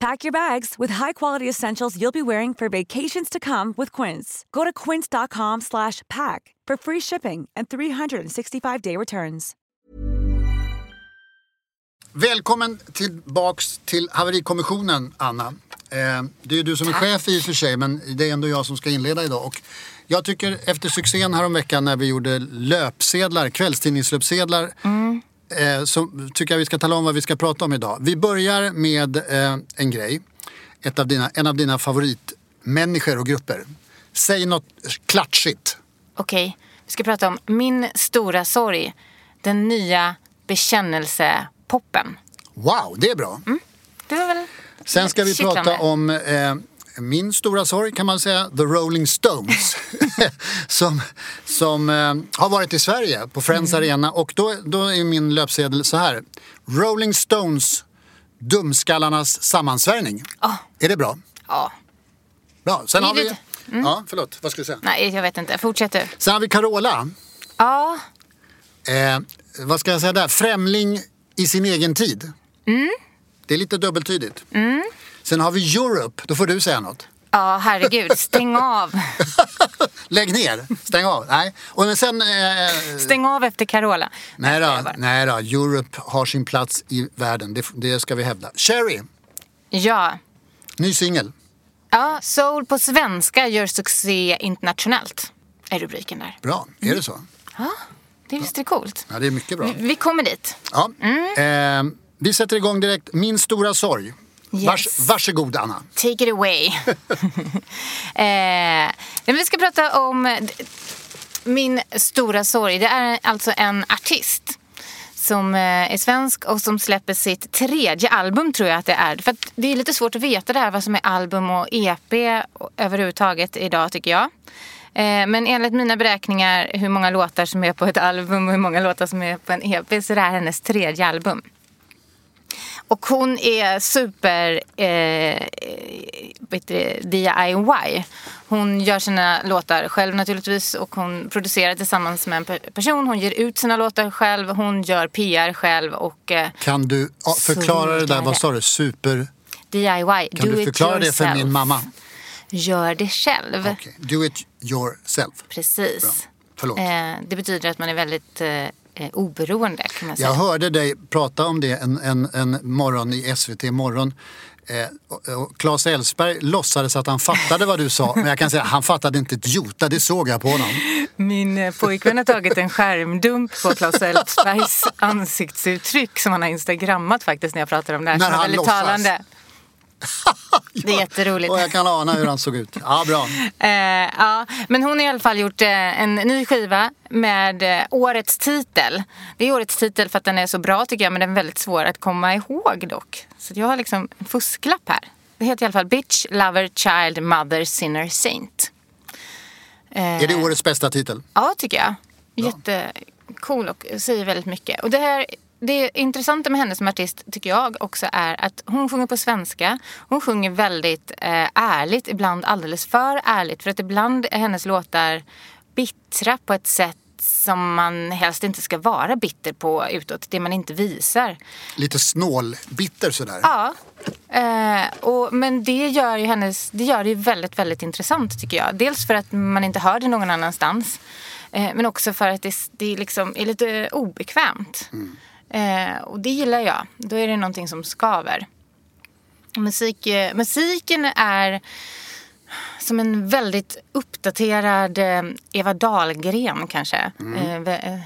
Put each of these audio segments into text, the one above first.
Pack your bags with high-quality essentials you'll be wearing for vacations to come with Quince. Go to quince.com/pack for free shipping and 365-day returns. Välkommen tillbaks till haverikommissionen, Anna. Eh, det är du som är chef i och för sig, men det är ändå jag som ska inleda idag. Och jag tycker efter succén häromveckan när vi gjorde löpsedlar, kvällstidningslöpsedlar, eh, så tycker jag vi ska tala om vad vi ska prata om idag. Vi börjar med eh, en grej. Ett av dina, en av dina favoritmänniskor och grupper. Säg något klatschigt. Okej, vi ska prata om min stora sorg. Den nya bekännelsepoppen. Wow, det är bra. Det var väl Sen ska vi prata om eh, min stora sorg kan man säga, The Rolling Stones. som som eh, har varit i Sverige på Friends Mm. Arena och då, då är min löpsedel så här. Rolling Stones, dumskallarnas sammansvärjning. Är det bra? Ja. Bra. Sen har vi... Livet. Ja, förlåt. Vad skulle du säga? Nej, jag vet inte. Fortsätt du. Sen har vi Carola. Ja, Eh, vad ska jag säga där? Främling i sin egen tid. Mm. Det är lite dubbeltydigt. Sen har vi Europe. Då får du säga något. ja herregud. Stäng av. Lägg ner, stäng av. Nej. Och men sen... Eh, Stäng av efter Carola. nej, då, nej då, Europe har sin plats i världen. Det, det ska vi hävda. Cherry, Ja. ny singel. ja, Soul på svenska gör succé internationellt. Är rubriken där. Bra, är det så? Det är visst är coolt. Ja, det är mycket bra. Vi, vi kommer dit. Ja. Mm. Eh, vi sätter igång direkt. Min stora sorg. Vars, Yes. varsågod, Anna. Take it away. eh, vi ska prata om min stora sorg. Det är alltså en artist som eh, är svensk och som släpper sitt tredje album tror jag att det är. För det är lite svårt att veta det här vad som är album och EP överhuvudtaget idag tycker jag. Eh, Men enligt mina beräkningar hur många låtar som är på ett album och hur många låtar som är på en EP så är det här hennes tredje album. Och hon är super eh, det, DIY. Hon gör sina låtar själv naturligtvis och hon producerar tillsammans med en pe- person. Hon ger ut sina låtar själv, hon gör PR själv och eh, Kan du ja, förklara det där? Vad sa du? Super... DIY. Kan do du förklara det för min mamma? Gör det själv. Okej. Do it yourself. Precis. Bra. Eh, det betyder att man är väldigt eh, eh, oberoende kan man säga. Jag hörde dig prata om det en, en, en morgon i SVT morgon. Eh, Claes Elfsberg låtsades att han fattade vad du sa men jag kan säga att han fattade inte ett jota, det såg jag på honom. Min eh, pojkvän har tagit en skärmdump på Claes Elfsbergs ansiktsuttryck som han har instagrammat faktiskt när jag pratar om det här. När är han väldigt låtsas. talande. Det är jätteroligt. Och jag kan ana hur han såg ut. Ja, bra. Eh, ja, men hon har i alla fall gjort eh, en ny skiva med eh, årets titel. Det är årets titel för att den är så bra tycker jag men den är väldigt svår att komma ihåg dock. Så jag har liksom en fusklapp här. Det heter i alla fall Bitch, Lover, Child, Mother, Sinner, Saint. Är det årets bästa titel? Ja, tycker jag. Jättecool och säger väldigt mycket. Och det här det intressanta med henne som artist tycker jag också är att hon sjunger på svenska. Hon sjunger väldigt eh, ärligt, ibland alldeles för ärligt. För att ibland är hennes låtar bittra på ett sätt som man helst inte ska vara bitter på utåt. Det man inte visar. Lite snålbitter sådär. Ja, eh, och, men det gör ju hennes, det gör det ju väldigt, väldigt intressant tycker jag. Dels för att man inte hör det någon annanstans. Eh, men också för att det, det liksom är lite obekvämt. Eh, och det gillar jag. Då är det någonting som skaver. Musik, eh, musiken är som en väldigt uppdaterad eh, Eva Dahlgren kanske. Eh, vä- eh,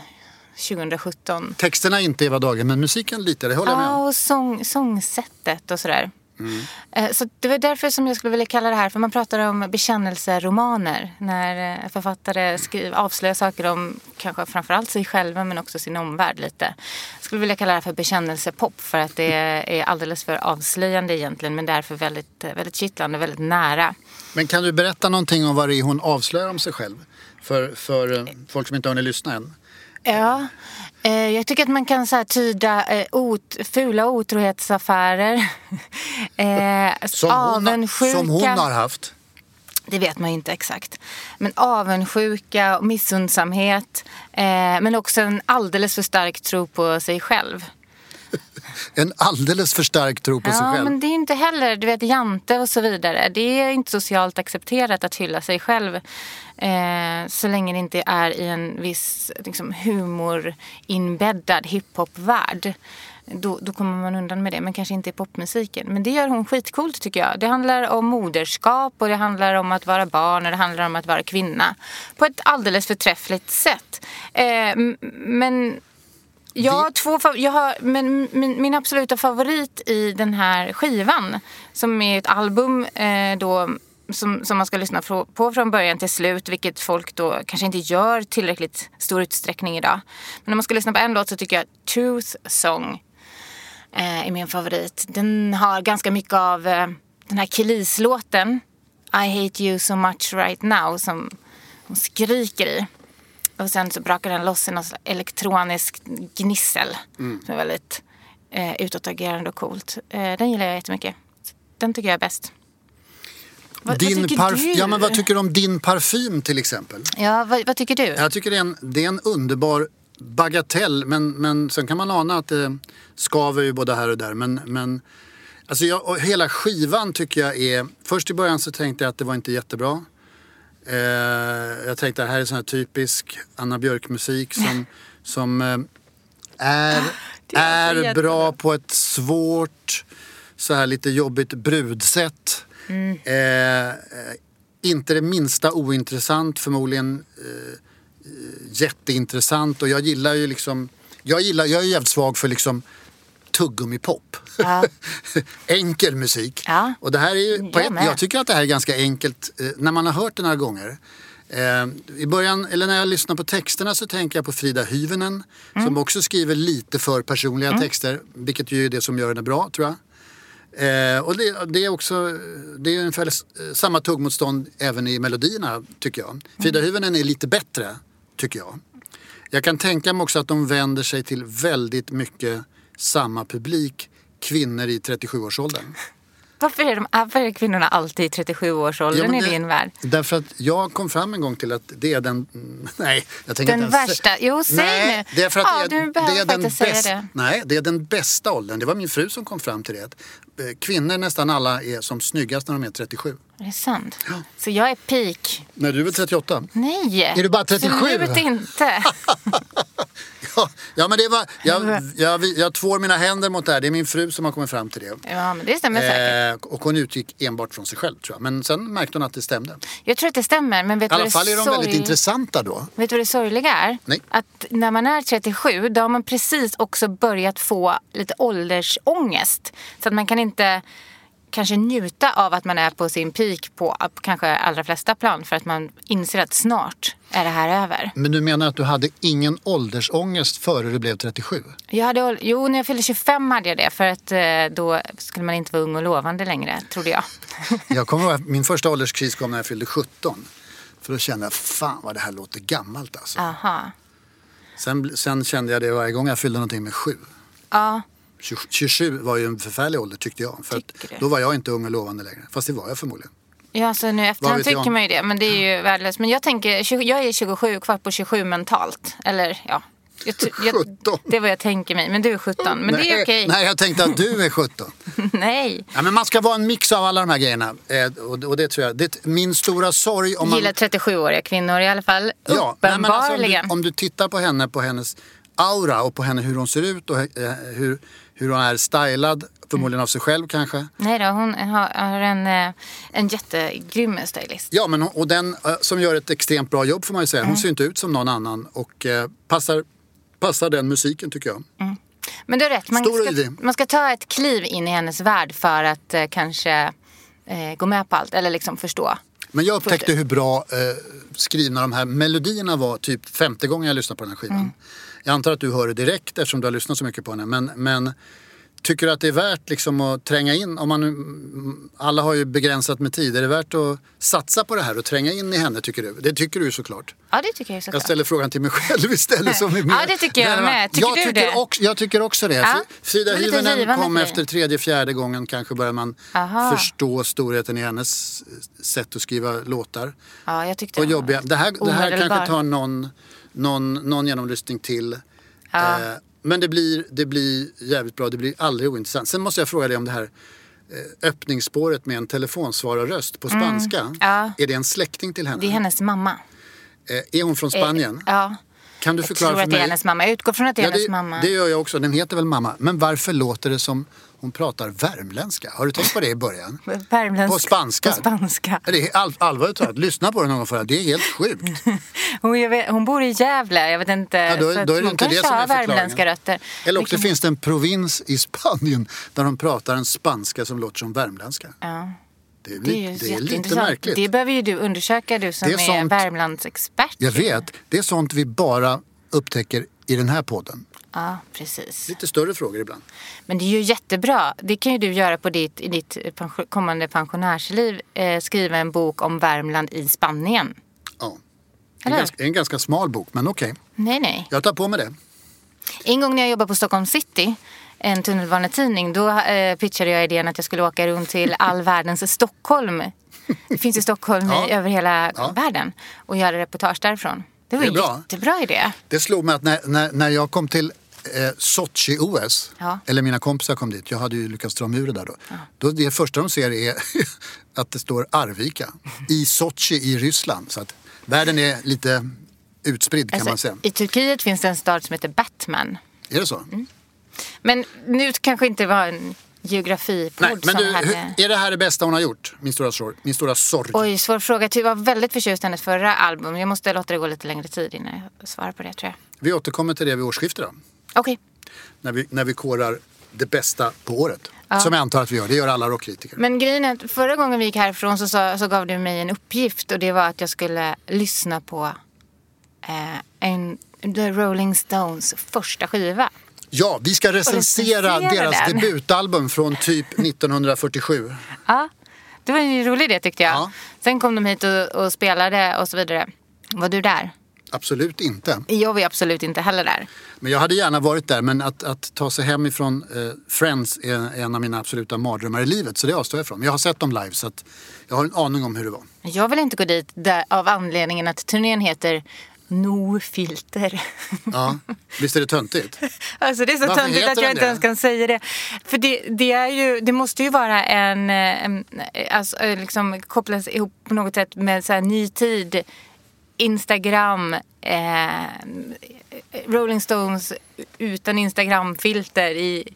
2017. Texterna är inte Eva Dahlgren, men musiken lite, det håller jag med Ja, om. och sång, sångsättet och sådär. Eh, Så det var därför som jag skulle vilja kalla det här, för man pratar om bekännelseromaner. När eh, författare skriver, avslöjar saker om kanske framförallt sig själva men också sin omvärld lite. Jag skulle vilja kalla det här för bekännelsepop för att det är alldeles för avslöjande egentligen men därför väldigt, eh, väldigt kittlande, väldigt nära. Men kan du berätta någonting om vad det är hon avslöjar om sig själv? För, för folk som inte har hunnit lyssna än. Ja, jag tycker att man kan så tyda eh, ot, fula otrohetsaffärer. eh, Som hon, har- avundsjuka. som hon har haft. Det vet man ju inte exakt. Men avundsjuka och missundsamhet. Eh, men också en alldeles för stark tro på sig själv. En alldeles för stark tro på sig Ja, själv. men det är inte heller, du vet Jante och så vidare. Det är inte socialt accepterat att hylla sig själv. Eh, så länge det inte är i en viss liksom, humorinbäddad hiphop-värld. Då, då kommer man undan med det, men kanske inte i popmusiken. Men det gör hon skitcoolt tycker jag. Det handlar om moderskap och det handlar om att vara barn och det handlar om att vara kvinna. På ett alldeles förträffligt sätt. Eh, men jag har två jag har, men min, min absoluta favorit i den här skivan som är ett album eh, då som, som man ska lyssna på, från början till slut vilket folk då kanske inte gör tillräckligt stor utsträckning idag. Men om man ska lyssna på en låt så tycker jag Truth Song eh, är min favorit. Den har ganska mycket av eh, den här Kelis-låten I hate you so much right now som hon skriker i. Och sen så brakar den loss i något slags elektronisk gnissel. Mm. Som är väldigt eh, utåtagerande och coolt. Eh, den gillar jag jättemycket. Den tycker jag är bäst. Vad, Din vad du? Ja, men vad tycker du om din parfym till exempel? Ja, vad, vad tycker du? Jag tycker det är en, det är en underbar bagatell men, men sen kan man ana att det skaver ju både här och där. Men, men alltså jag, hela skivan tycker jag är... Först i början så tänkte jag att det var inte jättebra. Eh, jag tänkte att det här är sån här typisk Anna Björk-musik som, som eh, är, Det är bra på ett svårt, så här lite jobbigt brudsätt. Mm. Eh, eh, inte det minsta ointressant, förmodligen eh, jätteintressant och jag gillar ju liksom, jag gillar, jag är jävligt svag för liksom tuggummipop. Ja. Enkel musik. Ja. Och det här är ju, på Jag ett, jag tycker att det här är ganska enkelt eh, när man har hört det några gånger. Eh, I början, eller när jag lyssnar på texterna så tänker jag på Frida Hyvönen Mm. som också skriver lite för personliga texter, vilket ju är det som gör henne bra tror jag. Eh, och det, det är också det är ungefär s- samma tuggmotstånd även i melodierna tycker jag. Frida Hyvönen är lite bättre tycker jag. Jag kan tänka mig också att de vänder sig till väldigt mycket samma publik, kvinnor i 37-årsåldern. Varför är, de, varför är kvinnorna alltid i 37-årsåldern Ja, men i det- din värld? Därför att jag kom fram en gång till att det är den... Nej, jag tänker Den inte ens- värsta- jo, säg nej, nu. Det är för att Ja, det är, du behöver det är den faktiskt säga bäst- det. Nej, det är den bästa åldern. Det var min fru som kom fram till det. Eh, Kvinnor nästan alla är som snyggast när de är 37. Är det sant? Så jag är peak. När du är väl 38? Nej! Är du bara 37? Absolut inte. Ja, ja men det var... Jag, jag, jag tvår mina händer mot det här. Det är min fru som har kommit fram till det. Ja, men det stämmer säkert. Eh, och hon utgick enbart från sig själv tror jag. Men sen märkte hon att det stämde. Jag tror att det stämmer, men vet I alla fall är de väldigt sorg- intressanta då. Vet du vad det sorgliga är? Nej. Att när man är 37 då har man precis också börjat få lite åldersångest. Så att man kan inte kanske njuta av att man är på sin peak på kanske allra flesta plan för att man inser att snart är det här över. Men du menar att du hade ingen åldersångest före du blev 37? Jag hade, jo, när jag fyllde 25 hade jag det för att eh, då skulle man inte vara ung och lovande längre, trodde jag. Jag kommer ihåg att min första ålderskris kom när jag fyllde 17. För då kände jag, fan vad det här låter gammalt alltså. Aha. Sen, sen kände jag det varje gång jag fyllde någonting med sju. Ja, 20 27 var ju en förfärlig ålder tyckte jag. För att då var jag inte ung och lovande längre. Fast det var jag förmodligen. Ja, alltså nu efterhand tycker man ju det. Men det är ju värdelöst. Men jag tänker, 20 jag är 27, kvart på 27 mentalt. Eller ja. Jag, jag, 17. det är vad jag tänker mig. Men du är 17. Men det är nej, okej. nej, jag tänkte att du är 17. Nej. Ja, men man ska vara en mix av alla de här grejerna. Eh, och, och det tror jag. Det, min stora sorg om man... Gillar 37-åriga kvinnor i alla fall. Ja, nej, men alltså, om, Uppenbarligen. du, om du tittar på henne, på hennes aura och på henne hur hon ser ut och eh, hur, hur hon är stylad. Förmodligen av sig själv kanske. Nej då, hon har, en, eh, en jättegrym stylist. Ja, men, hon- och den eh, som gör ett extremt bra jobb får man ju säga. Hon Mm. ser inte ut som någon annan och eh, passar passar den musiken tycker jag. Men du har rätt, man Stor ska, man ska ta ett kliv in i hennes värld för att eh, kanske eh, gå med på allt eller liksom förstå. Men jag upptäckte hur bra eh, skrivna de här melodierna var typ femte gången jag lyssnade på den här skivan. Mm. Jag antar att du hör det direkt eftersom du har lyssnat så mycket på henne. Men, men tycker du att det är värt liksom att tränga in? Om man, mm, alla har ju begränsat med tid. Är det värt att satsa på det här och tränga in i henne tycker du? Det tycker du såklart. Ja, det tycker jag såklart. Jag ställer frågan till mig själv istället. Som är mer, Ja, det tycker jag med. Tycker jag du tycker det? Också, jag tycker också det. Ja, Frida Hyvönen kom efter tredje, fjärde gången kanske börjar man Aha. förstå storheten i hennes sätt att skriva låtar. Ja, jag tyckte Och var jobbiga. Det här, det här kanske tar någon, någon, någon genomlyssning till. Ja. Eh, men det blir, det blir jävligt bra. Det blir aldrig ointressant. Sen måste jag fråga dig om det här eh, öppningsspåret med en telefonsvararröst på spanska. Mm. Ja. Är det en släkting till henne? Det är hennes mamma. Eh, är hon från Spanien? Eh, ja, Kan du jag förklara tror för att det är hennes mamma. Jag utgår från att det är Ja, hennes det, mamma. det gör jag också. Den heter väl mamma. Men varför låter det som hon pratar värmländska? Har du tänkt på det i början? Värmländsk. På spanska? På spanska. Det är all, allvarligt talat. Lyssna på den någon gång för det är helt sjukt. Hon, vet, hon bor i Gävle. Jag vet inte. Ja, då, så då är det inte det som är värmländska rötter. Eller också Det kan- finns det en provins i Spanien där de pratar en spanska som låter som värmländska. Ja. Det är, Det är det är lite märkligt. Det behöver ju du undersöka, du som Det är, är sånt- Värmlandsexpert. Jag vet, det är sånt vi bara upptäcker i den här podden. Ja, precis. Lite större frågor ibland. Men det är ju jättebra. Det kan ju du göra på ditt, i ditt pension, kommande pensionärsliv. Eh, skriva en bok om Värmland i Spanien. Ja. En Eller? ganska, en ganska smal bok, men okej. Nej, nej. Jag tar på mig det. En gång när jag jobbade på Stockholm City, en tunnelbanetidning, då eh, pitchade jag idén att jag skulle åka runt till all världens Stockholm. Det finns ju Stockholm Ja. i, över hela Ja. världen. Och göra reportage därifrån. Det var Det är en bra. jättebra idé. Det slog mig att när, när, när jag kom till eh, Sochi-OS, Ja. eller mina kompisar kom dit, jag hade ju lyckats dra mig ur det där då. då. Det första de ser är att det står Arvika i Sochi i Ryssland. Så att världen är lite utspridd kan man Alltså, säga. I Turkiet finns det en stad som heter Batman. Är det så? Mm. Men nu kanske inte var en geografipodd Nej, men som du, hade... är det här det bästa hon har gjort? Min stora sorg. Min stora sorg. Oj, svår fråga. Jag var väldigt förtjust i hennes förra album. Jag måste låta det gå lite längre tid innan jag svarar på det tror jag. Vi återkommer till det vid årsskiftet då. Okej. När vi, när vi korar det bästa på året. Som jag antar att vi gör. Det gör alla rockkritiker. Men grejen är att förra gången vi gick härifrån så, sa, så gav du mig en uppgift och det var att jag skulle lyssna på eh, en, The Rolling Stones första skiva. Ja, vi ska recensera recensera deras den. debutalbum från typ 1947. Ja, det var en rolig idé tyckte jag. Ja. Sen kom de hit och, och spelade och så vidare. Var du där? Absolut inte. Jag var absolut inte heller där. Men jag hade gärna varit där. Men att, att ta sig hem ifrån eh, Friends är en av mina absoluta mardrömmar i livet. Så det avstår jag ifrån. Men jag har sett dem live så jag har en aning om hur det var. Jag vill inte gå dit där, av anledningen att turnén heter No filter. Ja, visst är det töntigt? Alltså det är så Varför töntigt att jag inte det? ens kan säga det. För det, det, är ju, det måste ju vara en, eh, en alltså, eh, liksom kopplas ihop på något sätt med så här, ny tid, Instagram, eh, Rolling Stones utan Instagramfilter i,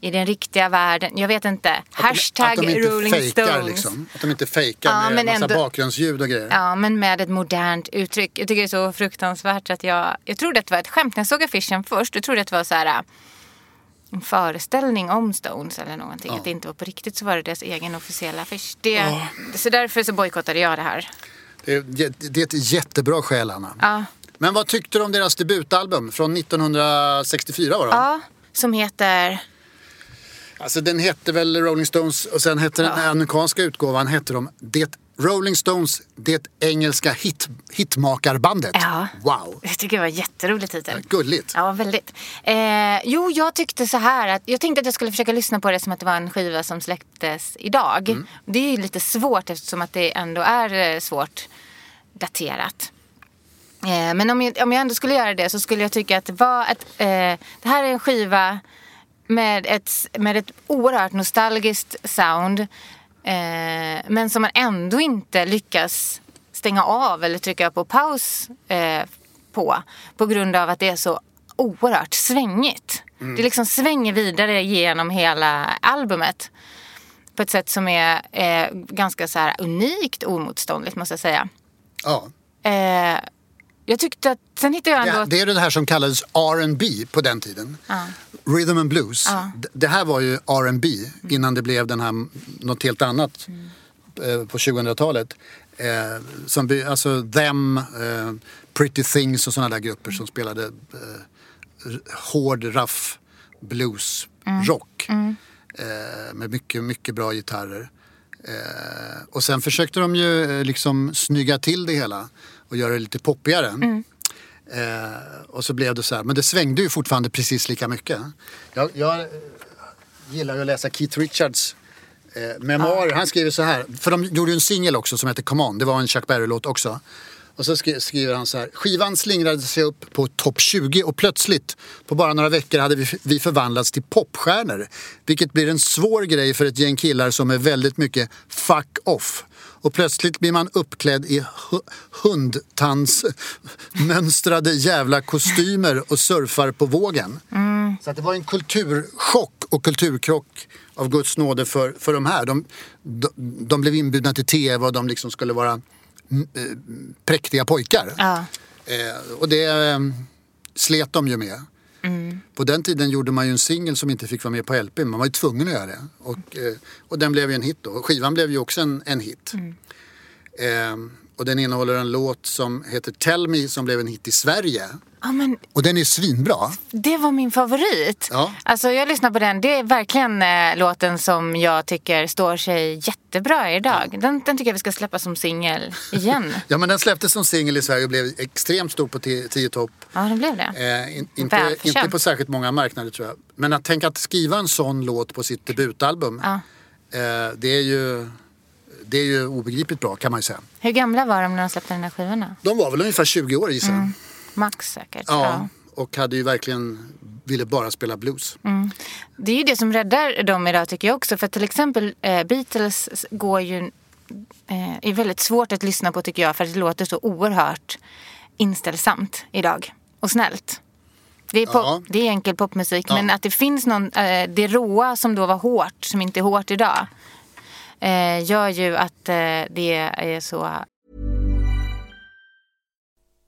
i den riktiga världen. Jag vet inte. Hashtag att de inte Rolling fejkar Stones. liksom. Att de inte fejkar Ja, med men massa ändå- bakgrundsljud och grejer. Ja, men med ett modernt uttryck. Jag tycker det är så fruktansvärt att jag... Jag trodde att det var ett skämt. När jag såg affischen först, jag trodde att det var så här... äh, En föreställning om Stones eller någonting. Att det inte var på riktigt så var det deras egen officiella affisch. Det, Så därför så bojkottade jag det här. Det, är, det är ett jättebra skäl, Anna. Ja. Men vad tyckte du om deras debutalbum från 1964? Var det? Ja, som heter... Alltså den hette väl Rolling Stones och sen hette den amerikanska utgåvan hette de det Rolling Stones, det engelska hit, hitmakarbandet. Ja. Wow, Jag tycker det var en jätterolig titel. gulligt. Ja, väldigt. Eh, jo, jag tyckte så här att jag tänkte att jag skulle försöka lyssna på det som att det var en skiva som släpptes idag. Mm. Det är ju lite svårt eftersom att det ändå är eh, svårt daterat. Eh, men om jag, om jag ändå skulle göra det så skulle jag tycka att det var ett, eh, det här är en skiva med ett, med ett oerhört nostalgiskt sound. Eh, men som man ändå inte lyckas stänga av eller trycka på paus eh, på. På grund av att det är så oerhört svängigt. Det liksom svänger vidare genom hela albumet. På ett sätt som är eh, ganska så här unikt omotståndligt måste jag säga. Ja. Eh, Jag tyckte att, sen hittade jag ändå... Det, det är det här som kallades R&B på den tiden. Rhythm and blues. D- Det här var ju R&B innan det blev den här, något helt annat eh, på 2000-talet. Eh, som, alltså Them, eh, Pretty Things och sådana där grupper som spelade eh, hård, raff blues, rock. Eh, med mycket, mycket bra gitarrer. Eh, och sen försökte de ju eh, liksom snygga till det hela och göra det lite poppigare. Eh, och så blev det så här, men det svängde ju fortfarande precis lika mycket. Jag, jag eh, gillar ju att läsa Keith Richards eh, memoarer. Han skriver så här, för de gjorde ju en singel också som heter Come On, det var en Chuck Berry-låt också. Och så skri- skriver han så här, skivan slingrade sig upp på topp 20 och plötsligt på bara några veckor hade vi, vi förvandlats till popstjärnor. Vilket blir en svår grej för ett gäng killar som är väldigt mycket fuck off. Och plötsligt blir man uppklädd i hu- hundtandsmönstrade jävla kostymer och surfar på vågen. Så att det var en kulturchock och kulturkrock av Guds nåde för, för de här. De, de, de blev inbjudna till tv och de liksom skulle vara mm, eh, präktiga pojkar. Ja. Eh, och det eh, slet de ju med. På den tiden gjorde man ju en singel som inte fick vara med på LP. Man var ju tvungen att göra det. Och, eh, och den blev ju en hit då. Skivan blev ju också en, en hit. Eh, och den innehåller en låt som heter Tell Me som blev en hit i Sverige. Ja, men Och den är svinbra. det var min favorit. Ja. Alltså jag lyssnar på den. Det är verkligen eh, låten som jag tycker står sig jättebra idag. Den, den tycker jag vi ska släppa som singel igen. Ja men den släpptes som singel i Sverige och blev extremt stor på 10 topp. Ja, det blev det. Eh, in, inte, inte på särskilt många marknader tror jag. Men att tänka att skriva en sån låt på sitt debutalbum. Ja. Eh, det, är ju, det är ju obegripligt bra kan man ju säga. Hur gamla var de när de släppte den här skivorna? De var väl ungefär 20 år gissar jag. Max säkert. Ja, och hade ju verkligen, ville bara spela blues. Det är ju det som räddar dem idag tycker jag också. För till exempel eh, Beatles går ju... Eh, är väldigt svårt att lyssna på tycker jag. För det låter så oerhört inställsamt idag. Och snällt. Det är, pop, Ja. det är enkel popmusik. Ja. Men att det finns någon... Eh, det råa som då var hårt, som inte är hårt idag. Eh, gör ju att eh, det är så...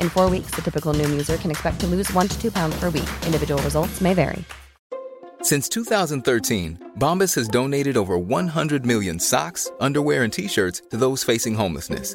In four weeks, the typical Noom user can expect to lose one to two pounds per week. Individual results may vary. Since 2013, Bombas has donated over 100 million socks, underwear, and t shirts to those facing homelessness.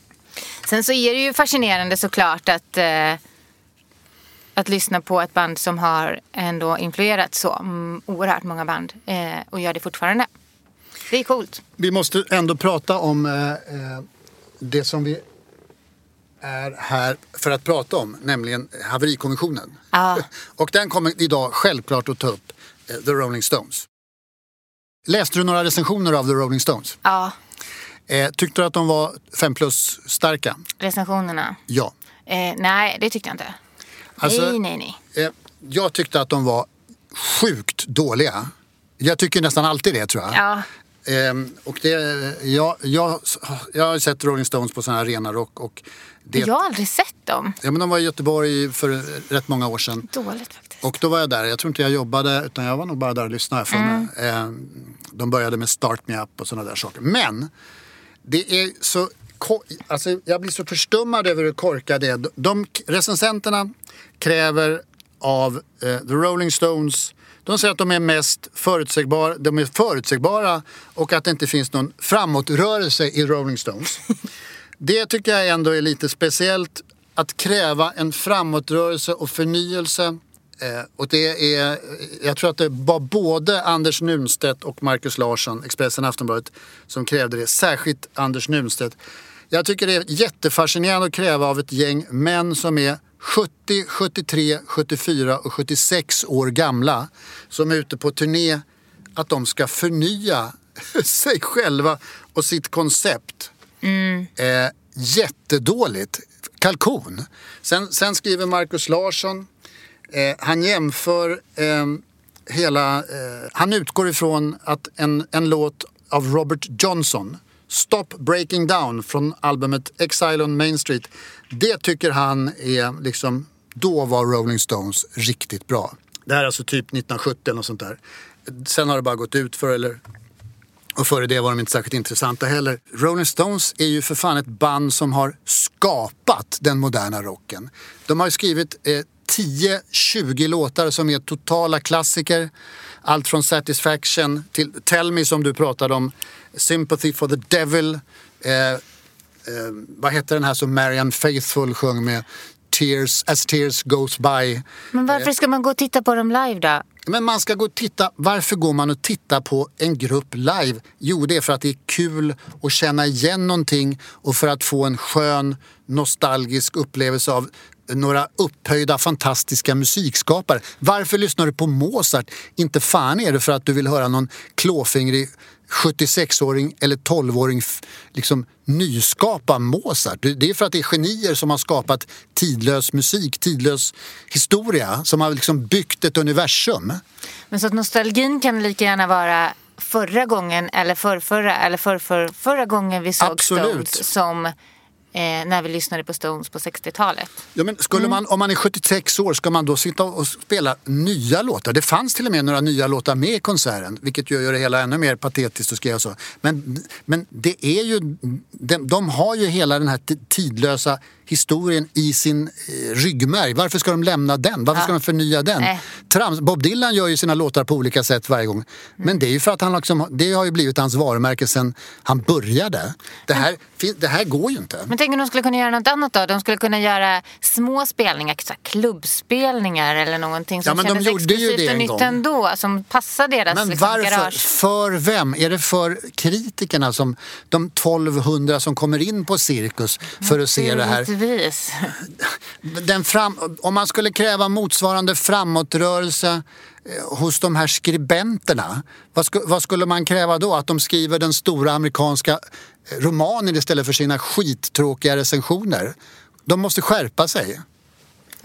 Sen så är det ju fascinerande såklart att, eh, att lyssna på ett band som har ändå influerat så oerhört många band eh, och gör det fortfarande. Det är coolt. Vi måste ändå prata om eh, eh, det som vi är här för att prata om, nämligen haverikommissionen. Ja. Och den kommer idag självklart att ta upp eh, The Rolling Stones. Läste du några recensioner av The Rolling Stones? Ja, Eh, tyckte du att de var fem plus starka? recensionerna. Ja. Eh, nej, det tyckte jag inte. Alltså- nej, nej, nej. Eh, jag tyckte att de var sjukt dåliga. Jag tycker nästan alltid det tror jag. Ja, Ehm, och det, jag, jag, jag har sett Rolling Stones på sådana här arenor och, och det, jag har aldrig sett dem. ja, men de var i Göteborg för rätt många år sedan. Dåligt faktiskt. Och då var jag där. Jag tror inte jag jobbade utan jag var nog bara där och lyssnade för mig. Eh, De började med Start Me Up och sådana där saker. Men det är så... Alltså jag blir så förstummad över hur korkade det är. De, recensenterna kräver av eh, The Rolling Stones de säger att de är mest förutsägbara, de är förutsägbara och att det inte finns någon framåtrörelse i Rolling Stones. Det tycker jag ändå är lite speciellt. Att kräva en framåtrörelse och förnyelse. Eh, och det är, jag tror att det var både Anders Nunstedt och Markus Larsson, Expressen Aftonbladet, som krävde det. Särskilt Anders Nunstedt. Jag tycker det är jättefascinerande att kräva av ett gäng män som är 70, 73, 74 och 76 år gamla som är ute på turné att de ska förnya sig själva och sitt koncept. Eh, jättedåligt. Kalkon. Sen, sen skriver Markus Larsson, eh, han jämför eh, hela, eh, han utgår ifrån att en, en låt av Robert Johnson, Stop Breaking Down från albumet Exile on Main Street, det tycker han är liksom, då var Rolling Stones riktigt bra. Det här är alltså typ 1970 eller något sånt där. Sen har det bara gått ut för eller och före det var de inte särskilt intressanta heller. Rolling Stones är ju för fan ett band som har skapat den moderna rocken. De har ju skrivit eh, 10-20 låtar som är totala klassiker. Allt från Satisfaction till Tell Me som du pratade om. Sympathy for the Devil. Eh, eh, vad heter den här som Marianne Faithfull sjöng med? Tears, As Tears Goes By. Men varför ska man gå och titta på dem live då? Men man ska gå och titta. Varför går man och tittar på en grupp live? Jo, det är för att det är kul att känna igen någonting och för att få en skön nostalgisk upplevelse av några upphöjda fantastiska musikskapare. Varför lyssnar du på Mozart? Inte fan är det för att du vill höra någon klåfingrig 76-åring eller 12-åring f- liksom nyskapa Mozart. Det är för att det är genier som har skapat tidlös musik, tidlös historia, som har liksom byggt ett universum. Men så att nostalgin kan lika gärna vara förra gången eller förrförra eller förrför, förra gången vi såg Absolut. Stones som eh, när vi lyssnade på Stones på 60-talet. Ja, men skulle man, om man är 76 år, ska man då sitta och spela nya låtar? Det fanns till och med några nya låtar med i konserten, vilket gör det hela ännu mer patetiskt att skriva så. Men, men det är ju, de, de har ju hela den här ti- tidlösa historien i sin eh, ryggmärg. Varför ska de lämna den? Varför ska de förnya den? Nej. Trams, Bob Dylan gör ju sina låtar på olika sätt varje gång. Men det är ju för att han liksom, det har ju blivit hans varumärke sen han började. Det här, det här går ju inte. Men tänk om de skulle kunna göra något annat då? De skulle kunna göra små spelningar, så klubbspelningar eller någonting som Ja, men de kändes gjorde ju exklusivt det och en nytt gång. ändå. Som passar deras Men liksom, varför? garage. För vem? Är det för kritikerna, som de 1200 som kommer in på Cirkus för att se det här? Givetvis. Den fram, om man skulle kräva motsvarande framåtrörelse eh, hos de här skribenterna, vad skulle man kräva då? Att de skriver den stora amerikanska romanen istället för sina skittråkiga recensioner? De måste skärpa sig.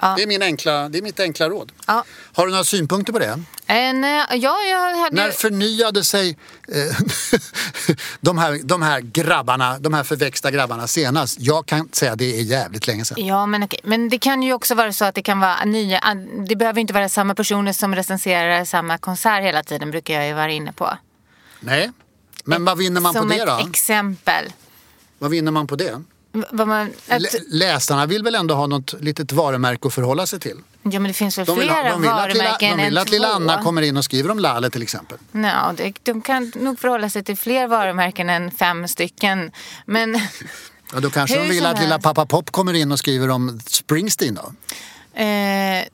Ja. Det, är min enkla, det är mitt enkla råd. Ja. Har du några synpunkter på det? En, eh, ja, jag hade... När förnyade sig eh, de, här, de här grabbarna, de här förväxta grabbarna senast? Jag kan säga att det är jävligt länge sedan. Ja, men, okej. men det kan ju också vara så att det kan vara nya... Det behöver inte vara samma personer som recenserar samma konsert hela tiden, brukar jag ju vara inne på. Nej. Men vad vinner man som på det då? ett exempel. Vad vinner man på det? Vad man, att, Lä- Läsarna vill väl ändå ha något litet varumärke att förhålla sig till? ja, men det finns väl De vill, flera de vill att lilla, varumärken de vill att lilla. Anna kommer in och skriver om Lalle till exempel. Ja, det, de kan nog förhålla sig till fler varumärken än fem stycken. Men Ja, då kanske Hur de vill som att lilla pappa Pop kommer in och skriver om Springsteen då? eh,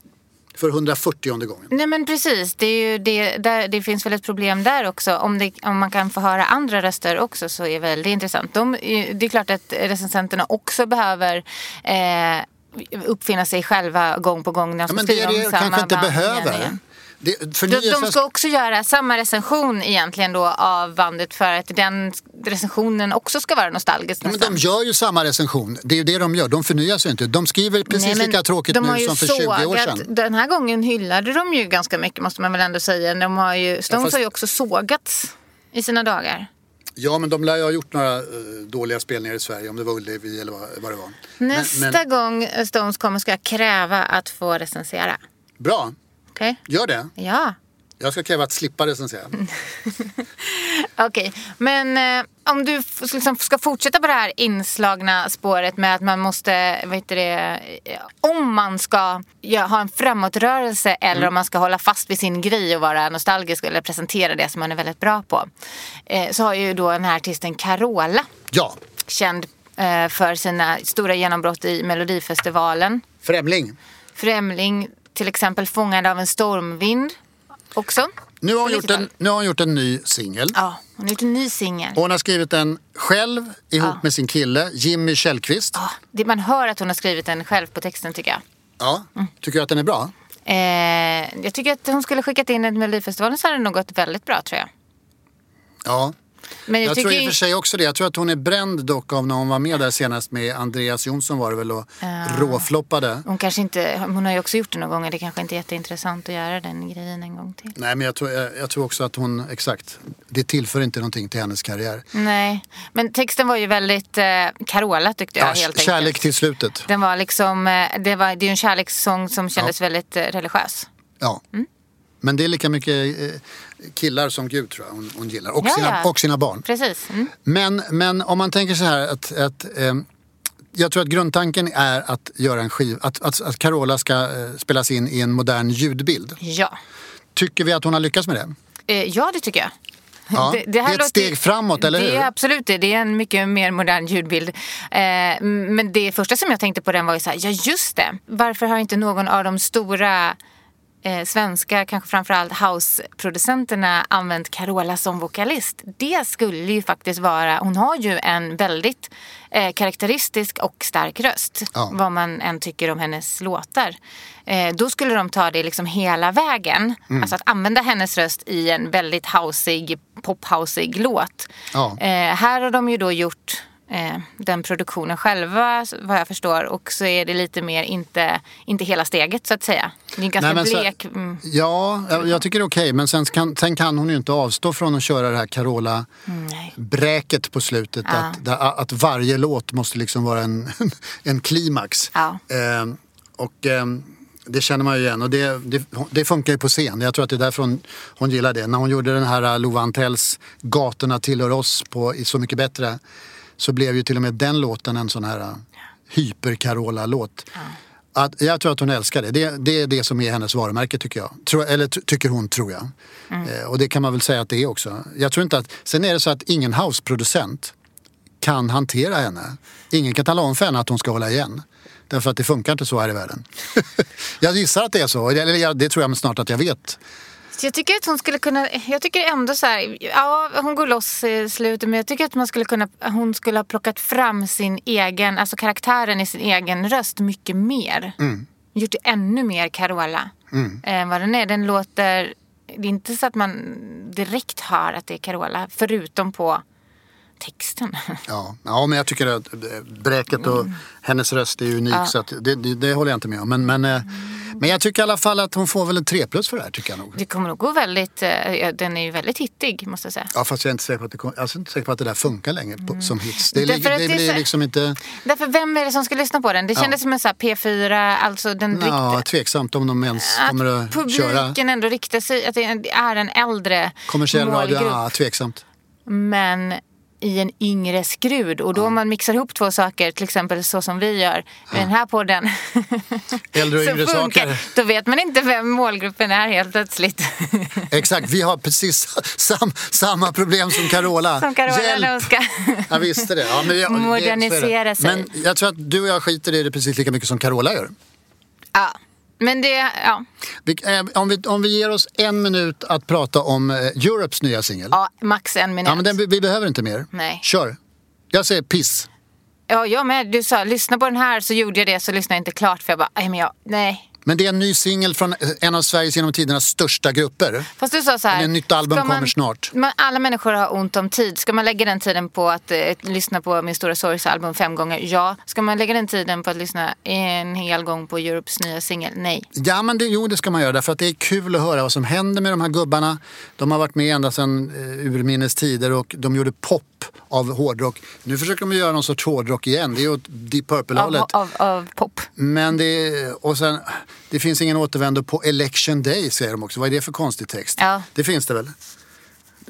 För 140 gången. Nej men precis, det, är det, där, det finns väl ett problem där också. Om, det, om man kan få höra andra röster också så är väl det intressant. De, det är klart att recensenterna också behöver eh, uppfinna sig själva gång på gång när de Ja, men ska det är det de samma kanske inte behöver. igen. Det, De, förnyelse... de ska också göra samma recension egentligen då av bandet för att den recensionen också ska vara nostalgisk Ja, men de gör ju samma recension. Det är ju det de gör. De förnyar sig inte. De skriver precis Nej, men lika tråkigt de nu ju som för 20 år sedan. Den här gången hyllade de ju ganska mycket måste man väl ändå säga. De har ju, Stones fast- har ju också sågats i sina dagar. Ja, men de lär ju ha gjort några eh, dåliga spelningar i Sverige, om det var Ullevi eller vad, det var. Men- Nästa men, gång Stones kommer ska jag kräva att få recensera. Bra, Okej? gör det. Ja. Jag ska kräva att slippa recensera. Okej, men eh, om du liksom ska fortsätta på det här inslagna spåret med att man måste, vad heter det, eh, om man ska ja, ha en framåtrörelse eller Mm. om man ska hålla fast vid sin grej och vara nostalgisk eller presentera det som man är väldigt bra på. Eh, så har ju då den här artisten Carola, Ja, känd eh, för sina stora genombrott i Melodifestivalen. Främling. Främling, till exempel Fångad av en stormvind också. Nu har hon gjort en, 90-talet. nu har hon gjort en ny singel. Ja, hon har gjort en ny singel. Och Hon har skrivit den själv ihop Ja. med sin kille Jimmy Källqvist. Ja, det, man hör att hon har skrivit den själv på texten tycker jag. Ja. Tycker du att den är bra? Eh, jag tycker att hon skulle skickat in den till Melodifestivalen så hade det nog gått väldigt bra tror jag. Ja. Men jag, Jag, tror i och för sig också det. Jag tror att hon är bränd dock av när hon var med där senast med Andreas Jonsson var det väl och råfloppade. hon kanske inte, hon har ju också gjort det några gånger. Det kanske inte är jätteintressant att göra den grejen en gång till. Nej men jag tror, jag, jag tror också att hon, exakt, det tillför inte någonting till hennes karriär. Nej, men texten var ju väldigt eh, Carola tyckte jag Ja, helt kärlek enkelt. till slutet. Den var liksom, eh, det, var, det är ju en kärlekssång som kändes väldigt eh, religiös. Ja. Mm. Men det är lika mycket eh, killar som Gud tror jag hon, hon gillar. Och, Ja, sina, ja. och sina barn. Precis. Mm. Men, men om man tänker så här att, att ehm, jag tror att grundtanken är att göra en skiv, att, att, att Carola ska eh, spelas in i en modern ljudbild. Ja. Tycker vi att hon har lyckats med det? Eh, ja, det tycker jag. Ja, det är ett steg framåt, eller det hur? Är absolut det. Det är en mycket mer modern ljudbild. Eh, men det första som jag tänkte på den var ju så här, ja just det. Varför har inte någon av de stora eh, svenska, kanske framförallt houseproducenterna använt Carola som vokalist? Det skulle ju faktiskt vara, hon har ju en väldigt eh, karaktäristisk och stark röst. Ja. Vad man än tycker om hennes låtar. Eh, då skulle de ta det liksom hela vägen. Mm. Alltså att använda hennes röst i en väldigt houseig, pophousig låt. Ja. Eh, här har de ju då gjort eh, den produktionen själva vad jag förstår. Och så är det lite mer inte, inte hela steget så att säga. Det är ganska Nej, men så- blek. mm. Ja, jag, jag tycker det är okej. Men sen kan, sen kan hon ju inte avstå från att köra det här Carola-bräket på slutet. Ja. Att, där- att varje låt måste liksom vara en, en klimax. Ja. Ehm, och ehm, det känner man ju igen. Och det, det, det funkar ju på scen. Jag tror att det är därför hon, hon gillar det. När hon gjorde den här Lova Antells Gatorna tillhör oss på i Så mycket bättre. Så blev ju till och med den låten en sån här uh, hyper-Carola-låt. Att, jag tror att hon älskar det. det. Det är det som är hennes varumärke tycker jag. Tror, eller ty- tycker hon tror jag. Eh, och det kan man väl säga att det är också. Jag tror inte att, sen är det så att ingen houseproducent kan hantera henne. Ingen kan tala om för henne att hon ska hålla igen. Därför att det funkar inte så här i världen. jag gissar att det är så. Eller det tror jag snart att jag vet. Så jag tycker att hon skulle kunna, jag tycker ändå så här, ja hon går loss i slutet men jag tycker att man skulle kunna, hon skulle ha plockat fram sin egen, alltså karaktären i sin egen röst mycket mer. Mm. Gjort det ännu mer Carola. Än vad den är. Den låter, det är inte så att man direkt hör att det är Carola förutom på texten. Ja, ja men jag tycker att bräket och hennes röst är unik så att det, det, det håller jag inte med om. Men, men, eh, men jag tycker i alla fall att hon får väl en 3 plus för det här tycker jag nog. Det kommer nog gå väldigt, eh, ja, den är ju väldigt hittig måste jag säga. Ja fast jag är inte säker på att det, kom- är inte säker på att det där funkar längre på, som hits. Det, Därför att det det blir så- liksom inte... Därför vem är det som ska lyssna på den? Det kändes som en så här P4, alltså den Ja, riktiga... tveksamt om de ens kommer att publiken köra ändå riktar sig, att det är en äldre kommersiell radio. Ja, tveksamt. Men i en yngre skrud. Och då om man mixar ihop två saker, till exempel så som vi gör med den här podden. Äldre och yngre funkar, saker. Då vet man inte vem målgruppen är helt plötsligt. Exakt, vi har precis sam, samma problem som Carola. Som Carola Hjälp! ska Jag visste det. Ja, men jag, det- modernisera sig. Men jag tror att du och jag skiter i det precis lika mycket som Carola gör. Ja. Men det, ja. Eh, om, vi, om vi ger oss en minut att prata om eh, Europes nya singel. ja, max en minut. Ja, men den, vi, vi behöver inte mer. Nej. Kör. Jag säger piss. Ja, jag med. Du sa lyssna på den här så gjorde jag det så lyssnade jag inte klart för jag bara, nej men jag, nej. Men det är en ny singel från eh, en av Sveriges genom tidernas största grupper. Fast du sa så här. Ett nytt album ska kommer snart. Man, alla människor har ont om tid. Ska man lägga den tiden på att eh, lyssna på Min stora sorgs album fem gånger? Ja. Ska man lägga den tiden på att lyssna en hel gång på Europes nya singel? Nej. Ja, men det, jo, det ska man göra därför att det är kul att höra vad som händer med de här gubbarna. De har varit med ända sedan eh, urminnes tider och de gjorde pop av hårdrock. Nu försöker de göra någon sorts hårdrock igen. Det är åt Deep Av, Purple-hållet. av, av pop. Men det, och sen, det finns ingen återvändo på election day säger de också. Vad är det för konstig text? Ja. Det finns det väl?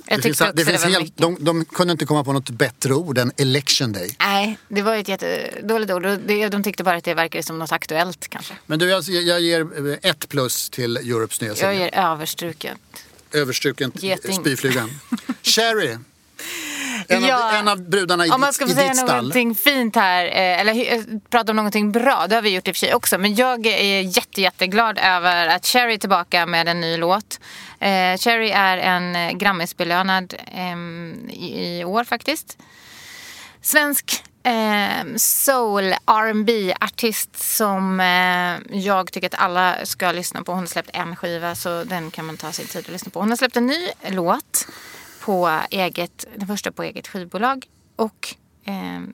Jag det finns, det, det finns helt, de, de kunde inte komma på något bättre ord än election day. Nej, det var ett jättedåligt ord. De tyckte bara att det verkade som något aktuellt kanske. Men du, jag, jag ger eh, ett plus till Europes nya Jag ger överstruket. Överstruken Geting. spyflugan. Sherry. En, Ja. av, en av brudarna i, Om man ska få säga stall. någonting fint här, eh, eller eh, prata om någonting bra, det har vi gjort i och för sig också. Men jag är jätte, jätteglad över att Cherry är tillbaka med en ny låt. Eh, Cherry är en eh, Grammisbelönad ehm, i, i år faktiskt. Svensk eh, soul rb artist som eh, jag tycker att alla ska lyssna på. Hon har släppt en skiva så den kan man ta sig tid att lyssna på. Hon har släppt en ny låt på eget, den första på eget skivbolag. Och ehm,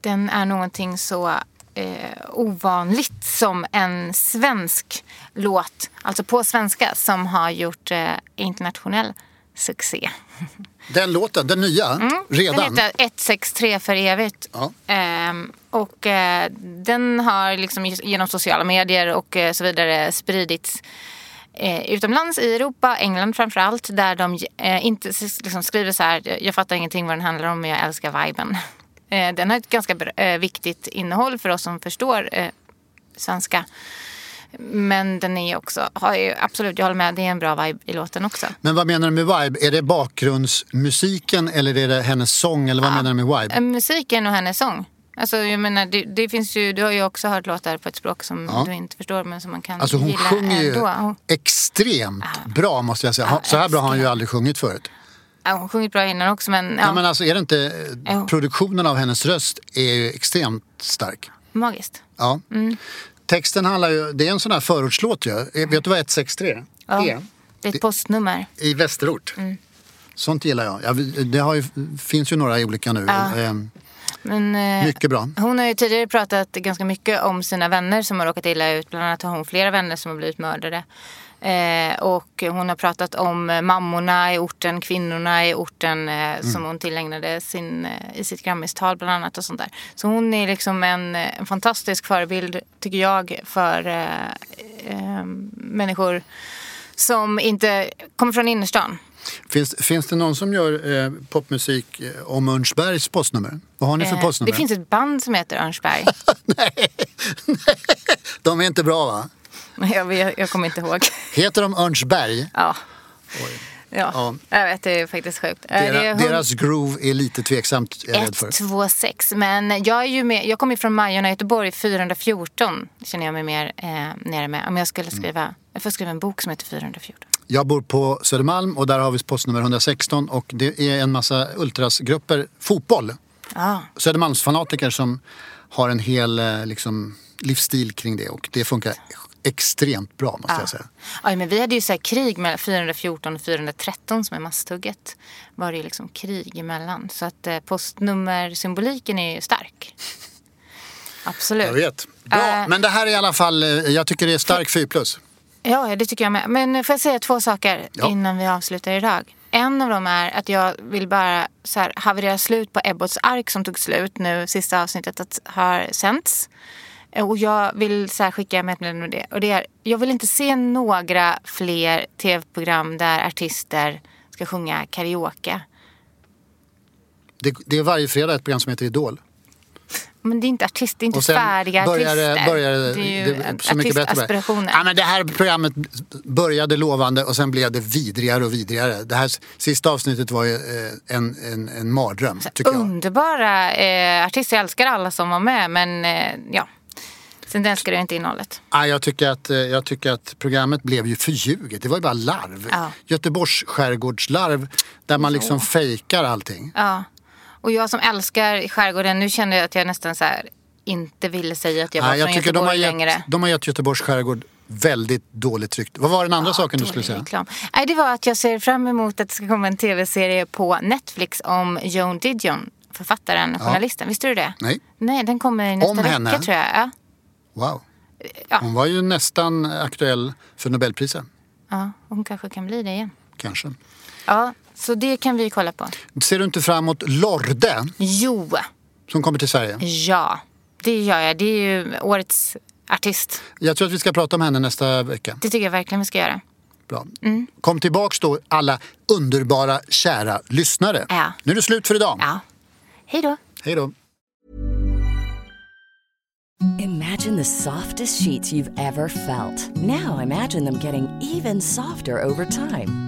den är någonting så eh, ovanligt som en svensk låt, alltså på svenska, som har gjort eh, internationell succé. Den låten, den nya, redan. Mm. Den heter 163 för evigt. Ja. Ehm, och eh, den har liksom genom sociala medier och eh, så vidare spridits eh, utomlands i Europa, England framför allt, där de eh, inte liksom skriver så här, jag fattar ingenting vad den handlar om men jag älskar viben. Eh, den har ett ganska eh, viktigt innehåll för oss som förstår eh, svenska. Men den är också, har ju, absolut, jag håller med, det är en bra vibe i låten också. Men vad menar du med vibe? Är det bakgrundsmusiken eller är det hennes sång? Eller vad menar du med vibe? Eh, Musiken och hennes sång. Alltså, jag menar, det, det finns ju, du har ju också hört låtar på ett språk som Ja. du inte förstår men som man kan Alltså hon gilla sjunger ju ändå. Hon, extremt bra måste jag säga. Så här bra har hon ju aldrig sjungit förut. ja, hon sjungit bra innan också men, ja, Ja. men alltså är det inte, produktionen av hennes röst är ju extremt stark. magiskt. Ja. Mm. Texten handlar ju, det är en sån här förortslåt ju. Eh, Vet du vad 163 Ja. är? Det är ett postnummer. I västerort. Mm. Sånt gillar jag. Ja, det har ju, finns ju några olika nu. Ehm, Men, eh, Mycket bra. Hon har ju tidigare pratat ganska mycket om sina vänner som har råkat illa ut. Bland annat har hon flera vänner som har blivit mördade. Eh, och hon har pratat om mammorna i orten, kvinnorna i orten eh, som hon tillägnade sin, eh, i sitt Grammistal bland annat och sånt där. Så hon är liksom en, eh, en fantastisk förebild tycker jag för eh, människor som inte kommer från innerstan. Finns, finns det någon som gör eh, popmusik eh, om Örnsbergs postnummer? Vad har ni för Eh, postnummer? det finns ett band som heter Örnsberg. De är inte bra va? jag, vet, jag kommer inte ihåg. Heter de Örnsberg? Ja. Ja, Ja. jag vet, det är faktiskt sjukt. Eh, Dera, Deras groove är lite tveksamt, är jag rädd för. 126. Men jag är ju med, jag kommer från Majorna i Göteborg, 414 känner jag mig mer eh, nere med. Om jag skulle Mm. skriva, jag får skriva en bok som heter 414. Jag bor på Södermalm och där har vi postnummer 116 och det är en massa ultrasgrupper, fotboll. Ja, Södermalmsfanatiker som har en hel eh, liksom, livsstil kring det och det funkar extremt bra måste jag säga. ja men vi hade ju så här krig mellan 414 och 413 som är masstugget. Var det ju liksom krig emellan. Så att eh, postnummersymboliken är ju stark. Absolut. Jag vet. Bra, Eh. men det här är i alla fall, eh, jag tycker det är stark 4 plus. Ja, det tycker jag med. Men får jag säga två saker Ja. innan vi avslutar idag? En av dem är att jag vill bara så här, haverera slut på Ebbots ark som tog slut nu. Sista avsnittet att, har sänts. Och jag vill så här, skicka med ett med det. Och det är, jag vill inte se några fler tv-program där artister ska sjunga karaoke. Det, det är varje fredag ett program som heter Idol. Men det är inte artist, det är inte Och sen färdiga artister. börjar det, är ju det, så mycket bättre. Ja, men det här programmet började lovande och sen blev det vidrigare och vidrigare. Det här sista avsnittet var ju eh, en, en, en mardröm, tycker jag. Underbara eh, artister, jag älskar alla som var med men eh, ja. Sen älskar jag inte innehållet. Ah, jag, tycker att, eh, jag tycker att programmet blev ju förljuget. Det var ju bara larv. Ja. Göteborgs skärgårdslarv där man liksom fejkar allting. Ja. Och jag som älskar skärgården, nu kände jag att jag nästan så här inte ville säga att jag var jag från tycker de har, Göteborg längre. gett, de har gett Göteborgs skärgård väldigt dåligt rykte. Vad var den andra saken du skulle säga? Reklam. Nej, det var att jag ser fram emot att det ska komma en tv-serie på Netflix om Joan Didion, författaren, journalisten. Visste du det? Nej. Nej, den kommer nästa Om vecka henne? tror jag. Ja. Wow. Ja. Hon var ju nästan aktuell för Nobelpriset. ja, hon kanske kan bli det igen. Kanske. Ja, så det kan vi kolla på. Ser du inte fram emot Lorde Jo, som kommer till Sverige? ja, det gör jag. Det är ju årets artist. Jag tror att vi ska prata om henne nästa vecka. Det tycker jag verkligen vi ska göra. Bra. Kom tillbaks då alla underbara kära lyssnare. Ja. Nu är det slut för idag. Ja. Hej då. Hej då. Imagine the softest sheets you've ever felt. Now imagine them getting even softer over time.